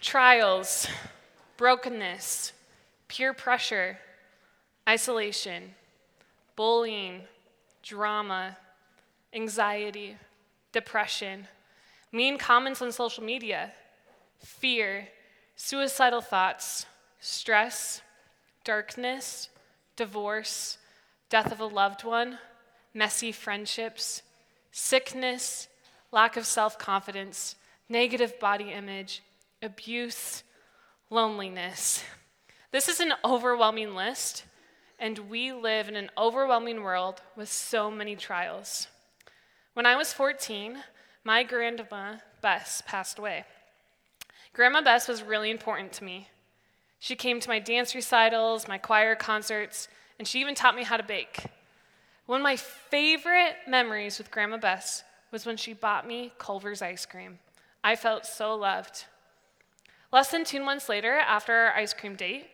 trials, brokenness, peer pressure, isolation, bullying, drama, anxiety, depression, mean comments on social media, fear, suicidal thoughts, stress, darkness, divorce, death of a loved one, messy friendships, sickness, lack of self confidence, negative body image, abuse, loneliness. This is an overwhelming list, and we live in an overwhelming world with so many trials. When I was 14, my grandma Bess passed away. Grandma Bess was really important to me. She came to my dance recitals, my choir concerts, and she even taught me how to bake. One of my favorite memories with Grandma Bess was when she bought me Culver's ice cream. I felt so loved. Less than two months later, after our ice cream date,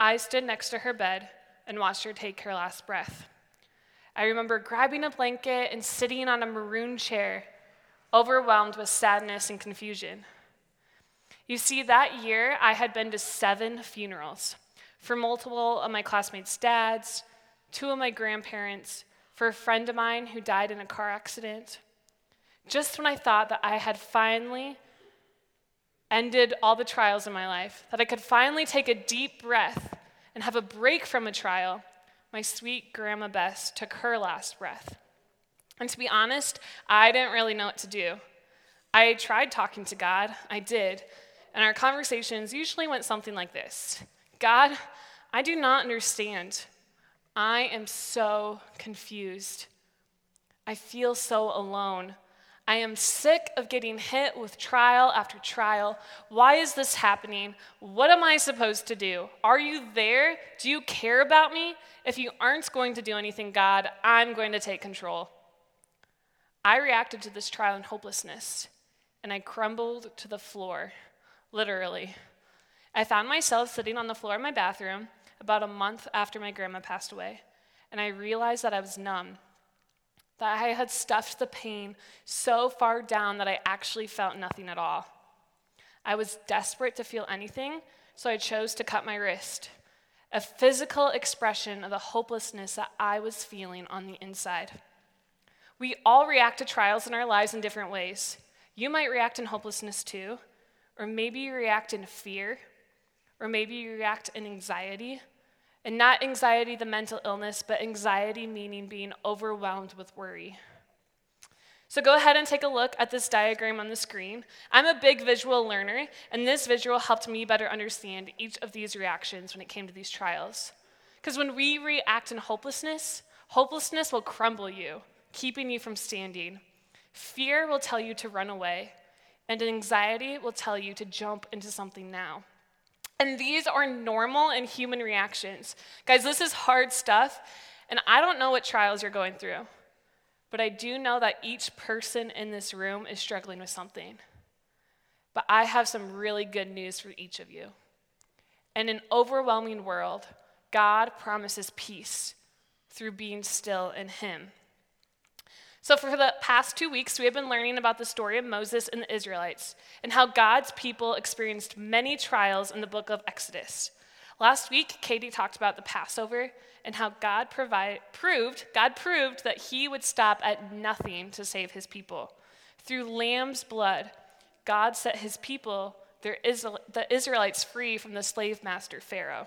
I stood next to her bed and watched her take her last breath. I remember grabbing a blanket and sitting on a maroon chair, overwhelmed with sadness and confusion. You see, that year I had been to seven funerals for multiple of my classmates' dads, two of my grandparents, for a friend of mine who died in a car accident. Just when I thought that I had finally ended all the trials in my life, that I could finally take a deep breath and have a break from a trial, my sweet Grandma Bess took her last breath. And to be honest, I didn't really know what to do. I tried talking to God, I did, and our conversations usually went something like this God, I do not understand. I am so confused. I feel so alone. I am sick of getting hit with trial after trial. Why is this happening? What am I supposed to do? Are you there? Do you care about me? If you aren't going to do anything, God, I'm going to take control. I reacted to this trial in hopelessness, and I crumbled to the floor, literally. I found myself sitting on the floor of my bathroom about a month after my grandma passed away, and I realized that I was numb that I had stuffed the pain so far down that I actually felt nothing at all. I was desperate to feel anything, so I chose to cut my wrist, a physical expression of the hopelessness that I was feeling on the inside. We all react to trials in our lives in different ways. You might react in hopelessness too, or maybe you react in fear, or maybe you react in anxiety and not anxiety, the mental illness, but anxiety meaning being overwhelmed with worry. So go ahead and take a look at this diagram on the screen. I'm a big visual learner, and this visual helped me better understand each of these reactions when it came to these trials. Because when we react in hopelessness, hopelessness will crumble you, keeping you from standing. Fear will tell you to run away, and anxiety will tell you to jump into something now. And these are normal and human reactions. Guys, this is hard stuff, and I don't know what trials you're going through, but I do know that each person in this room is struggling with something. But I have some really good news for each of you. In an overwhelming world, God promises peace through being still in Him. So, for the past two weeks, we have been learning about the story of Moses and the Israelites and how God's people experienced many trials in the book of Exodus. Last week, Katie talked about the Passover and how God provide, proved, God proved that he would stop at nothing to save his people. Through lamb's blood, God set his people, the Israelites, free from the slave master Pharaoh.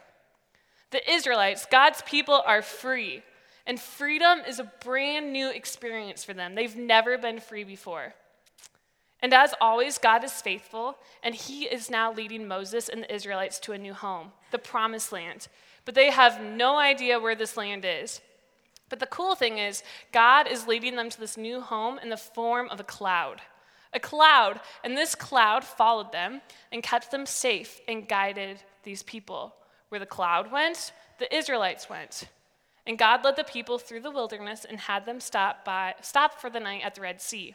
The Israelites, God's people, are free. And freedom is a brand new experience for them. They've never been free before. And as always, God is faithful, and He is now leading Moses and the Israelites to a new home, the promised land. But they have no idea where this land is. But the cool thing is, God is leading them to this new home in the form of a cloud. A cloud, and this cloud followed them and kept them safe and guided these people. Where the cloud went, the Israelites went. And God led the people through the wilderness and had them stop, by, stop for the night at the Red Sea.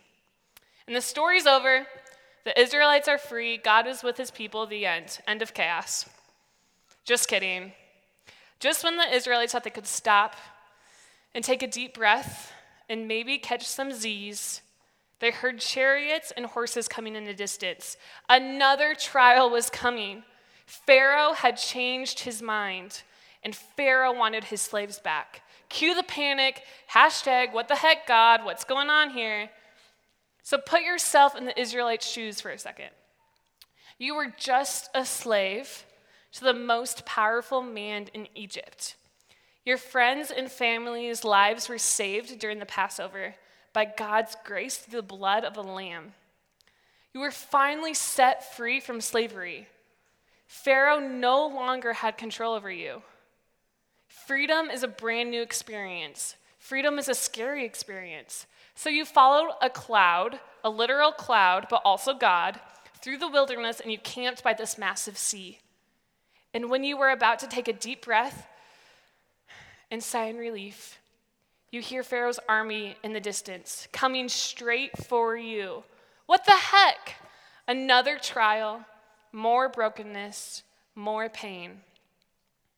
And the story's over. The Israelites are free. God is with his people. The end. End of chaos. Just kidding. Just when the Israelites thought they could stop and take a deep breath and maybe catch some Z's, They heard chariots and horses coming in the distance. Another trial was coming. Pharaoh had changed his mind, and Pharaoh wanted his slaves back. Cue the panic, hashtag, what the heck, God, what's going on here? So put yourself in the Israelites' shoes for a second. You were just a slave to the most powerful man in Egypt. Your friends and family's lives were saved during the Passover by God's grace through the blood of a lamb. You were finally set free from slavery. Pharaoh no longer had control over you. Freedom is a brand new experience. Freedom is a scary experience. So you followed a cloud, a literal cloud, but also God, through the wilderness and you camped by this massive sea. And when you were about to take a deep breath and sigh in relief, you hear Pharaoh's army in the distance coming straight for you. What the heck? Another trial, more brokenness, more pain.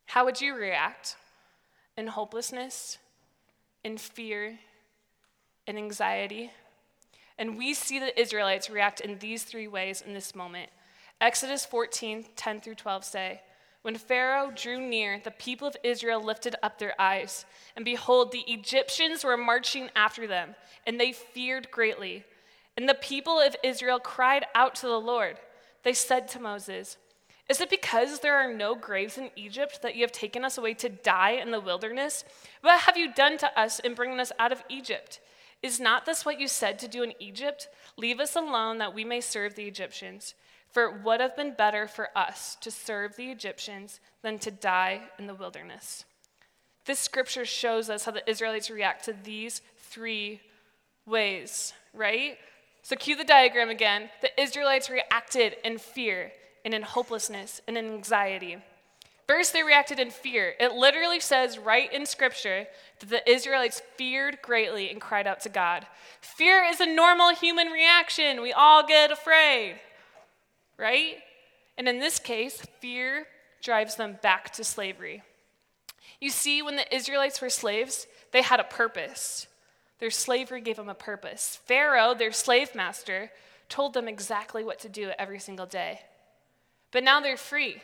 How would you react? In hopelessness, in fear, in anxiety? And we see the Israelites react in these three ways in this moment. Exodus 14, 10 through 12 say, When Pharaoh drew near, the people of Israel lifted up their eyes, and behold, the Egyptians were marching after them, and they feared greatly. And the people of Israel cried out to the Lord. They said to Moses, Is it because there are no graves in Egypt that you have taken us away to die in the wilderness? What have you done to us in bringing us out of Egypt? Is not this what you said to do in Egypt? Leave us alone that we may serve the Egyptians. For it would have been better for us to serve the Egyptians than to die in the wilderness. This scripture shows us how the Israelites react to these three ways, right? So, cue the diagram again. The Israelites reacted in fear and in hopelessness and in anxiety. First, they reacted in fear. It literally says right in Scripture that the Israelites feared greatly and cried out to God. Fear is a normal human reaction. We all get afraid, right? And in this case, fear drives them back to slavery. You see, when the Israelites were slaves, they had a purpose. Their slavery gave them a purpose. Pharaoh, their slave master, told them exactly what to do every single day. But now they're free.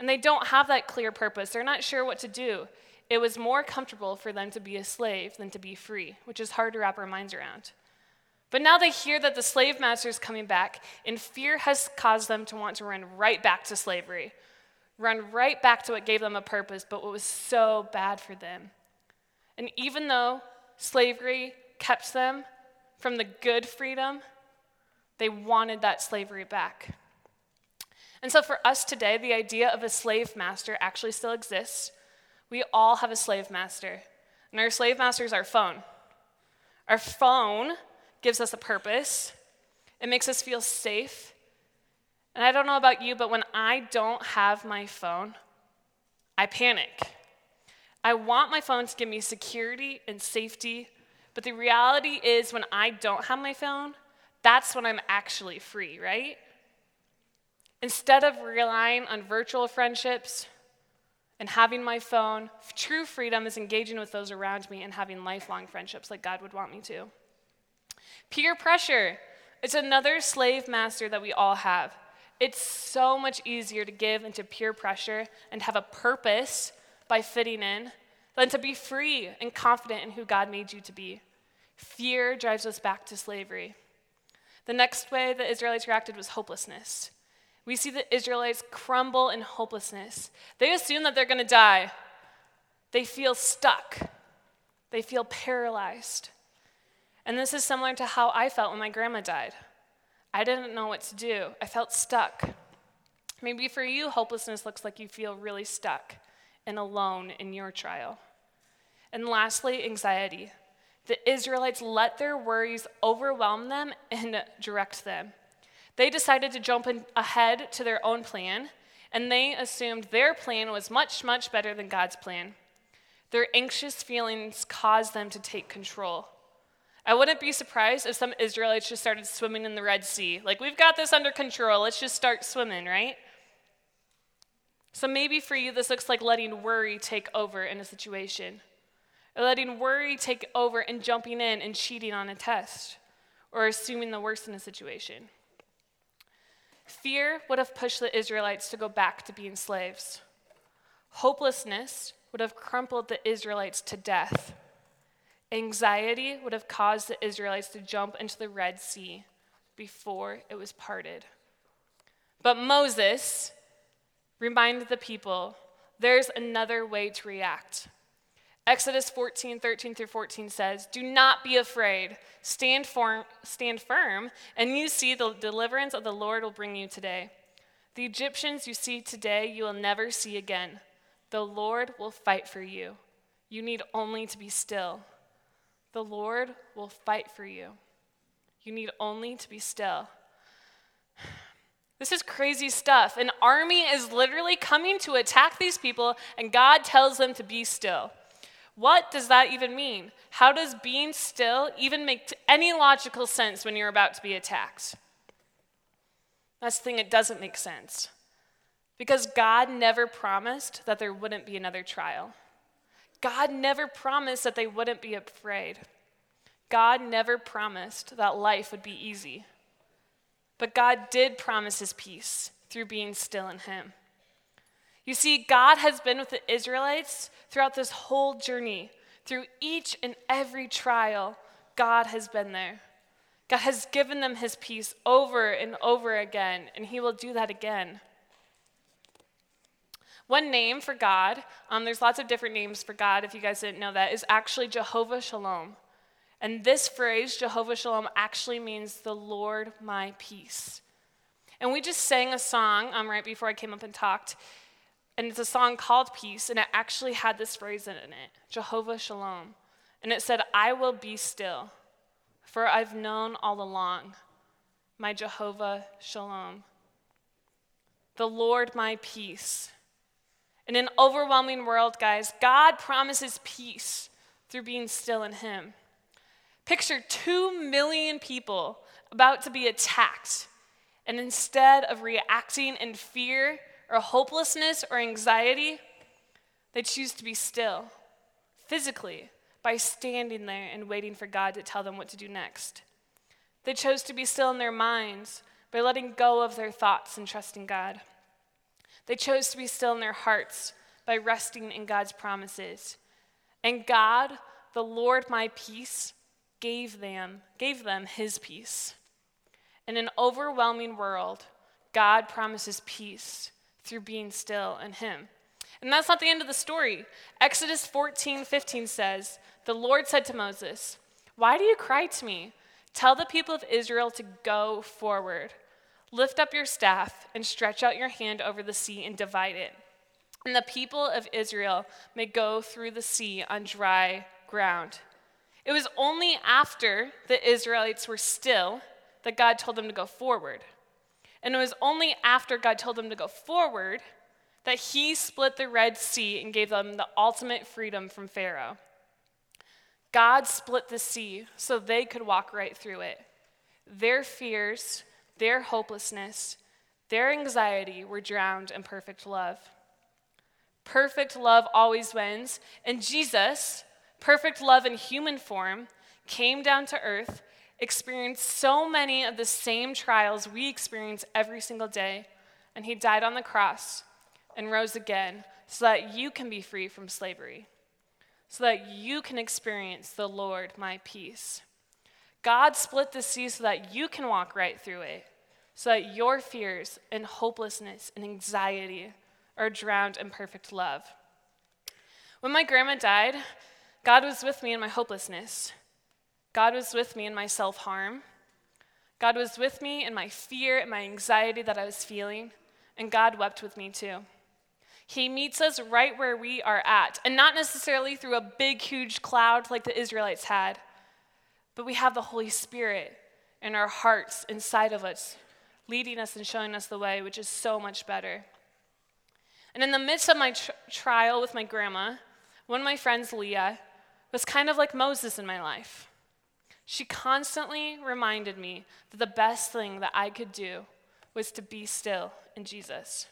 And they don't have that clear purpose. They're not sure what to do. It was more comfortable for them to be a slave than to be free, which is hard to wrap our minds around. But now they hear that the slave master is coming back, and fear has caused them to want to run right back to slavery, run right back to what gave them a purpose, but what was so bad for them. And even though slavery kept them from the good freedom, they wanted that slavery back. And so for us today, the idea of a slave master actually still exists. We all have a slave master, and our slave master is our phone. Our phone gives us a purpose, it makes us feel safe. And I don't know about you, but when I don't have my phone, I panic. I want my phone to give me security and safety, but the reality is when I don't have my phone, that's when I'm actually free, right? Instead of relying on virtual friendships and having my phone, true freedom is engaging with those around me and having lifelong friendships like God would want me to. Peer pressure. It's another slave master that we all have. It's so much easier to give into peer pressure and have a purpose by fitting in than to be free and confident in who God made you to be. Fear drives us back to slavery. The next way the Israelites reacted was hopelessness we see the Israelites crumble in hopelessness. They assume that they're going to die. They feel stuck. They feel paralyzed. And this is similar to how I felt when my grandma died. I didn't know what to do, I felt stuck. Maybe for you, hopelessness looks like you feel really stuck and alone in your trial. And lastly, anxiety. The Israelites let their worries overwhelm them and direct them. They decided to jump ahead to their own plan, and they assumed their plan was much, much better than God's plan. Their anxious feelings caused them to take control. I wouldn't be surprised if some Israelites just started swimming in the Red Sea. Like, we've got this under control, let's just start swimming, right? So maybe for you, this looks like letting worry take over in a situation, or letting worry take over and jumping in and cheating on a test or assuming the worst in a situation. Fear would have pushed the Israelites to go back to being slaves. Hopelessness would have crumpled the Israelites to death. Anxiety would have caused the Israelites to jump into the Red Sea before it was parted. But Moses reminded the people there's another way to react. Exodus 14, 13 through 14 says, Do not be afraid. Stand, for, stand firm, and you see the deliverance of the Lord will bring you today. The Egyptians you see today, you will never see again. The Lord will fight for you. You need only to be still. The Lord will fight for you. You need only to be still. This is crazy stuff. An army is literally coming to attack these people, and God tells them to be still. What does that even mean? How does being still even make any logical sense when you're about to be attacked? That's the thing, it doesn't make sense. Because God never promised that there wouldn't be another trial. God never promised that they wouldn't be afraid. God never promised that life would be easy. But God did promise his peace through being still in him. You see, God has been with the Israelites throughout this whole journey. Through each and every trial, God has been there. God has given them his peace over and over again, and he will do that again. One name for God, um, there's lots of different names for God, if you guys didn't know that, is actually Jehovah Shalom. And this phrase, Jehovah Shalom, actually means the Lord my peace. And we just sang a song um, right before I came up and talked and it's a song called Peace, and it actually had this phrase in it Jehovah Shalom. And it said, I will be still, for I've known all along my Jehovah Shalom. The Lord my peace. In an overwhelming world, guys, God promises peace through being still in Him. Picture two million people about to be attacked, and instead of reacting in fear or hopelessness or anxiety, they choose to be still physically by standing there and waiting for God to tell them what to do next. They chose to be still in their minds by letting go of their thoughts and trusting God. They chose to be still in their hearts by resting in God's promises. And God, the Lord my peace, gave them, gave them his peace. In an overwhelming world, God promises peace through being still in Him. And that's not the end of the story. Exodus 14 15 says, The Lord said to Moses, Why do you cry to me? Tell the people of Israel to go forward. Lift up your staff and stretch out your hand over the sea and divide it. And the people of Israel may go through the sea on dry ground. It was only after the Israelites were still that God told them to go forward. And it was only after God told them to go forward that he split the Red Sea and gave them the ultimate freedom from Pharaoh. God split the sea so they could walk right through it. Their fears, their hopelessness, their anxiety were drowned in perfect love. Perfect love always wins, and Jesus, perfect love in human form, came down to earth experienced so many of the same trials we experience every single day, and he died on the cross and rose again so that you can be free from slavery, so that you can experience the Lord, my peace. God split the sea so that you can walk right through it, so that your fears and hopelessness and anxiety are drowned in perfect love. When my grandma died, God was with me in my hopelessness. God was with me in my self harm. God was with me in my fear and my anxiety that I was feeling, and God wept with me too. He meets us right where we are at, and not necessarily through a big, huge cloud like the Israelites had, but we have the Holy Spirit in our hearts inside of us, leading us and showing us the way, which is so much better. And in the midst of my tr- trial with my grandma, one of my friends, Leah, was kind of like Moses in my life. She constantly reminded me that the best thing that I could do was to be still in Jesus.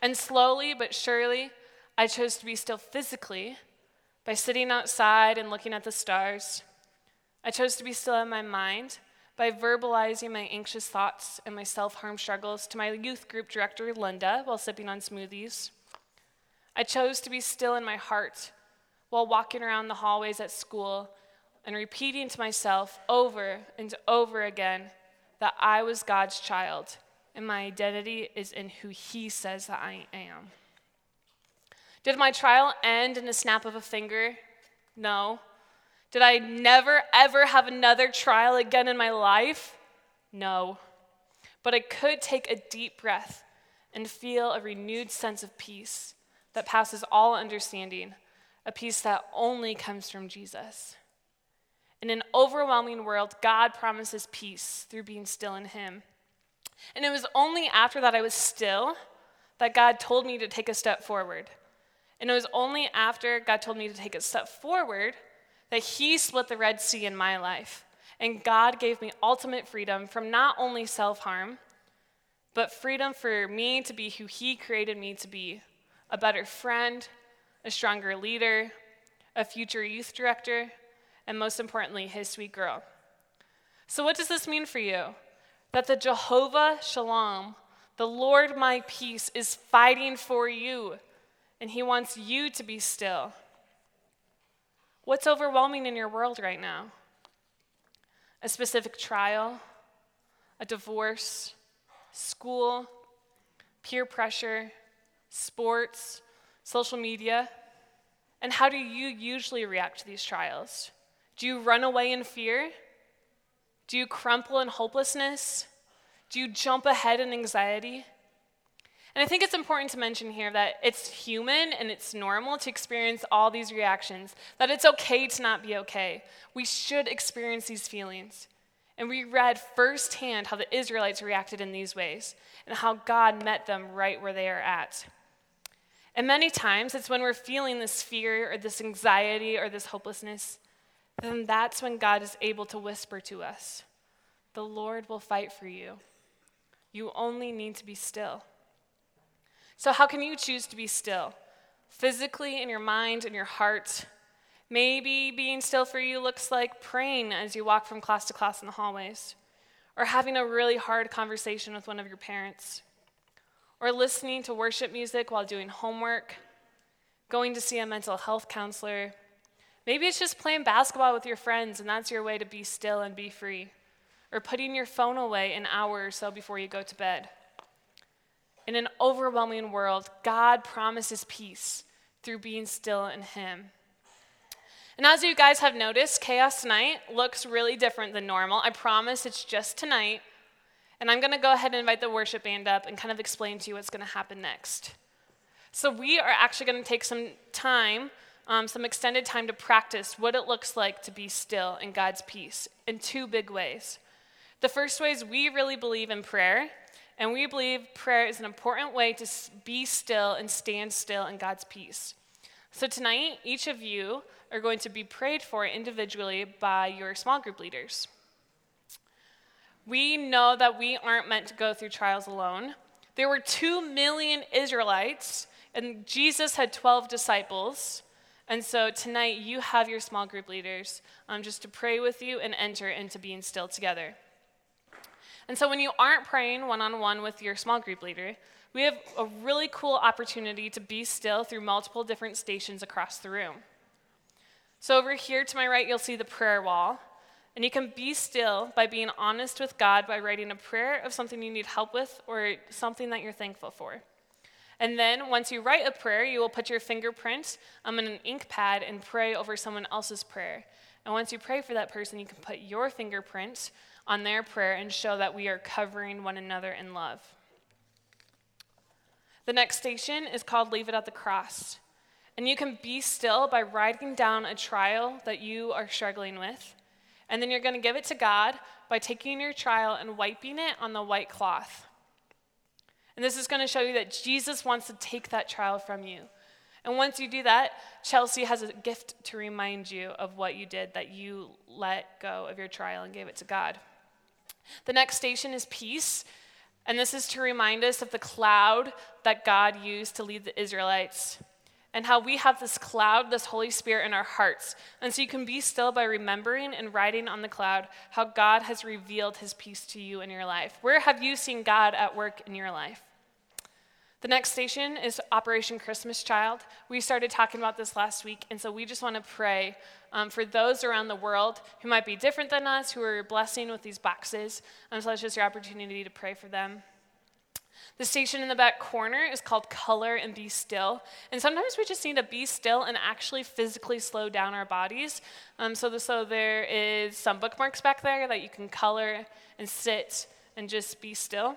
And slowly but surely, I chose to be still physically by sitting outside and looking at the stars. I chose to be still in my mind by verbalizing my anxious thoughts and my self harm struggles to my youth group director, Linda, while sipping on smoothies. I chose to be still in my heart while walking around the hallways at school and repeating to myself over and over again that I was God's child and my identity is in who He says that I am. Did my trial end in a snap of a finger? No. Did I never, ever have another trial again in my life? No. But I could take a deep breath and feel a renewed sense of peace that passes all understanding, a peace that only comes from Jesus. In an overwhelming world, God promises peace through being still in Him. And it was only after that I was still that God told me to take a step forward. And it was only after God told me to take a step forward that He split the Red Sea in my life. And God gave me ultimate freedom from not only self harm, but freedom for me to be who He created me to be a better friend, a stronger leader, a future youth director, and most importantly, His sweet girl. So, what does this mean for you? That the Jehovah Shalom, the Lord my peace, is fighting for you, and He wants you to be still. What's overwhelming in your world right now? A specific trial, a divorce, school, peer pressure, sports, social media? And how do you usually react to these trials? Do you run away in fear? Do you crumple in hopelessness? Do you jump ahead in anxiety? And I think it's important to mention here that it's human and it's normal to experience all these reactions, that it's okay to not be okay. We should experience these feelings. And we read firsthand how the Israelites reacted in these ways and how God met them right where they are at. And many times it's when we're feeling this fear or this anxiety or this hopelessness, then that's when God is able to whisper to us, The Lord will fight for you. You only need to be still. So, how can you choose to be still? Physically, in your mind, in your heart. Maybe being still for you looks like praying as you walk from class to class in the hallways, or having a really hard conversation with one of your parents, or listening to worship music while doing homework, going to see a mental health counselor. Maybe it's just playing basketball with your friends, and that's your way to be still and be free, or putting your phone away an hour or so before you go to bed. In an overwhelming world, God promises peace through being still in Him. And as you guys have noticed, Chaos Tonight looks really different than normal. I promise it's just tonight. And I'm going to go ahead and invite the worship band up and kind of explain to you what's going to happen next. So, we are actually going to take some time, um, some extended time to practice what it looks like to be still in God's peace in two big ways. The first way is we really believe in prayer, and we believe prayer is an important way to be still and stand still in God's peace. So tonight, each of you are going to be prayed for individually by your small group leaders. We know that we aren't meant to go through trials alone. There were two million Israelites, and Jesus had 12 disciples. And so tonight, you have your small group leaders um, just to pray with you and enter into being still together. And so when you aren't praying one on one with your small group leader, we have a really cool opportunity to be still through multiple different stations across the room. So over here to my right, you'll see the prayer wall. And you can be still by being honest with God by writing a prayer of something you need help with or something that you're thankful for. And then once you write a prayer, you will put your fingerprint um, an ink pad and pray over someone else's prayer. And once you pray for that person, you can put your fingerprint on their prayer and show that we are covering one another in love. The next station is called Leave It at the Cross. And you can be still by writing down a trial that you are struggling with. And then you're going to give it to God by taking your trial and wiping it on the white cloth. And this is going to show you that Jesus wants to take that trial from you. And once you do that, Chelsea has a gift to remind you of what you did, that you let go of your trial and gave it to God. The next station is peace. And this is to remind us of the cloud that God used to lead the Israelites. and how we have this cloud, this Holy Spirit in our hearts. And so you can be still by remembering and writing on the cloud how God has revealed his peace to you in your life. Where have you seen God at work in your life? The next station is Operation Christmas Child. We started talking about this last week, and so we just want to pray um, for those around the world who might be different than us, who are blessing with these boxes. Um, so it's just your opportunity to pray for them. The station in the back corner is called Color and Be Still. And sometimes we just need to be still and actually physically slow down our bodies. Um, so, the, so there is some bookmarks back there that you can color and sit and just be still.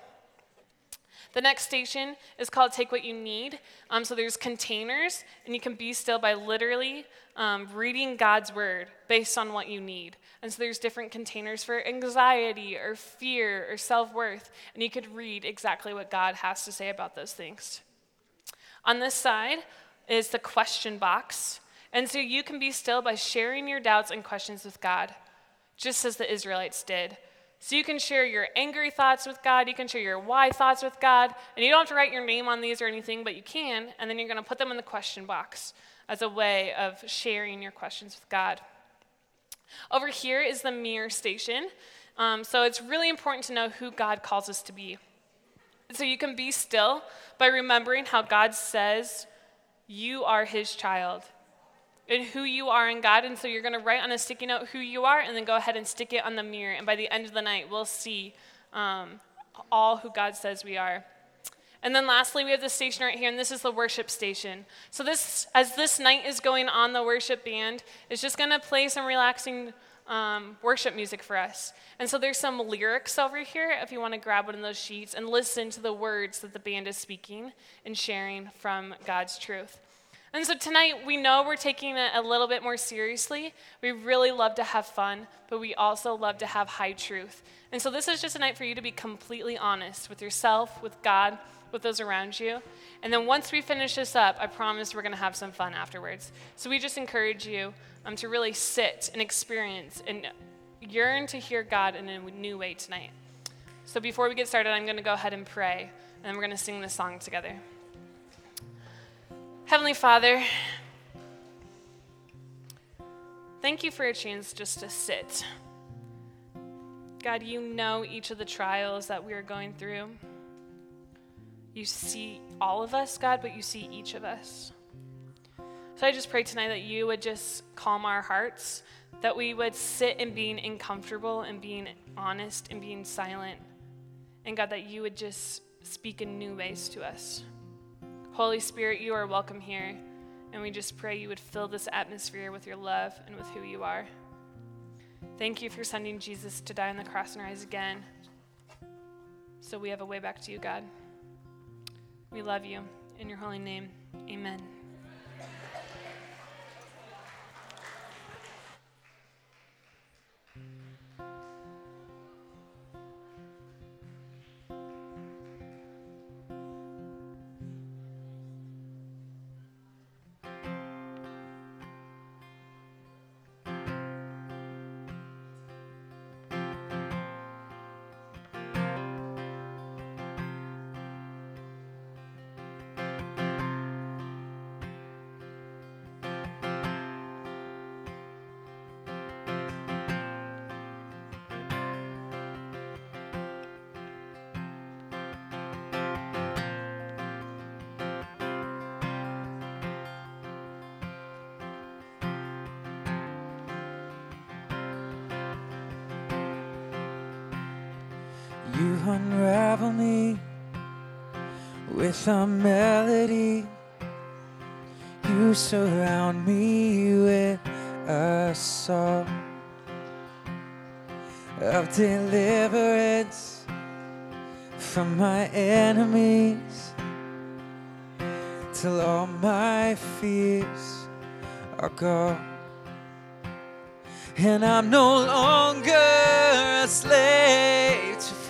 The next station is called Take What You Need. Um, so there's containers, and you can be still by literally um, reading God's word based on what you need. And so there's different containers for anxiety or fear or self worth, and you could read exactly what God has to say about those things. On this side is the question box. And so you can be still by sharing your doubts and questions with God, just as the Israelites did. So you can share your angry thoughts with God, you can share your why thoughts with God, and you don't have to write your name on these or anything, but you can, and then you're going to put them in the question box as a way of sharing your questions with God. Over here is the mirror station. Um, so it's really important to know who God calls us to be. So you can be still by remembering how God says you are his child and who you are in God. And so you're going to write on a sticky note who you are and then go ahead and stick it on the mirror. And by the end of the night, we'll see um, all who God says we are. And then lastly, we have the station right here, and this is the worship station. So this, as this night is going on, the worship band is just going to play some relaxing um, worship music for us. And so there's some lyrics over here if you want to grab one of those sheets and listen to the words that the band is speaking and sharing from God's truth. And so tonight, we know we're taking it a little bit more seriously. We really love to have fun, but we also love to have high truth. And so this is just a night for you to be completely honest with yourself, with God, with those around you. And then once we finish this up, I promise we're going to have some fun afterwards. So we just encourage you um, to really sit and experience and yearn to hear God in a new way tonight. So before we get started, I'm going to go ahead and pray, and then we're going to sing this song together. Heavenly Father, thank you for a chance just to sit. God, you know each of the trials that we are going through. You see all of us, God, but you see each of us. So I just pray tonight that you would just calm our hearts, that we would sit in being uncomfortable and being honest and being silent. And God, that you would just speak in new ways to us. Holy Spirit, you are welcome here. And we just pray you would fill this atmosphere with your love and with who you are. Thank you for sending Jesus to die on the cross and rise again. So we have a way back to you, God. We love you. In your holy name, amen. Unravel me with a melody. You surround me with a song of deliverance from my enemies till all my fears are gone. And I'm no longer a slave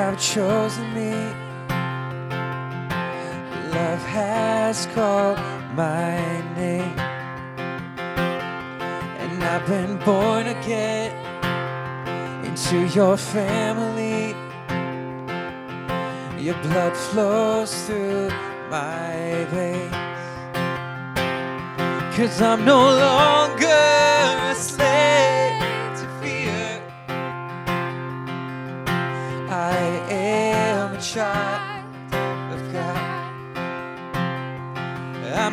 have chosen me. Love has called my name. And I've been born again into your family. Your blood flows through my veins. Cause I'm no longer a slave.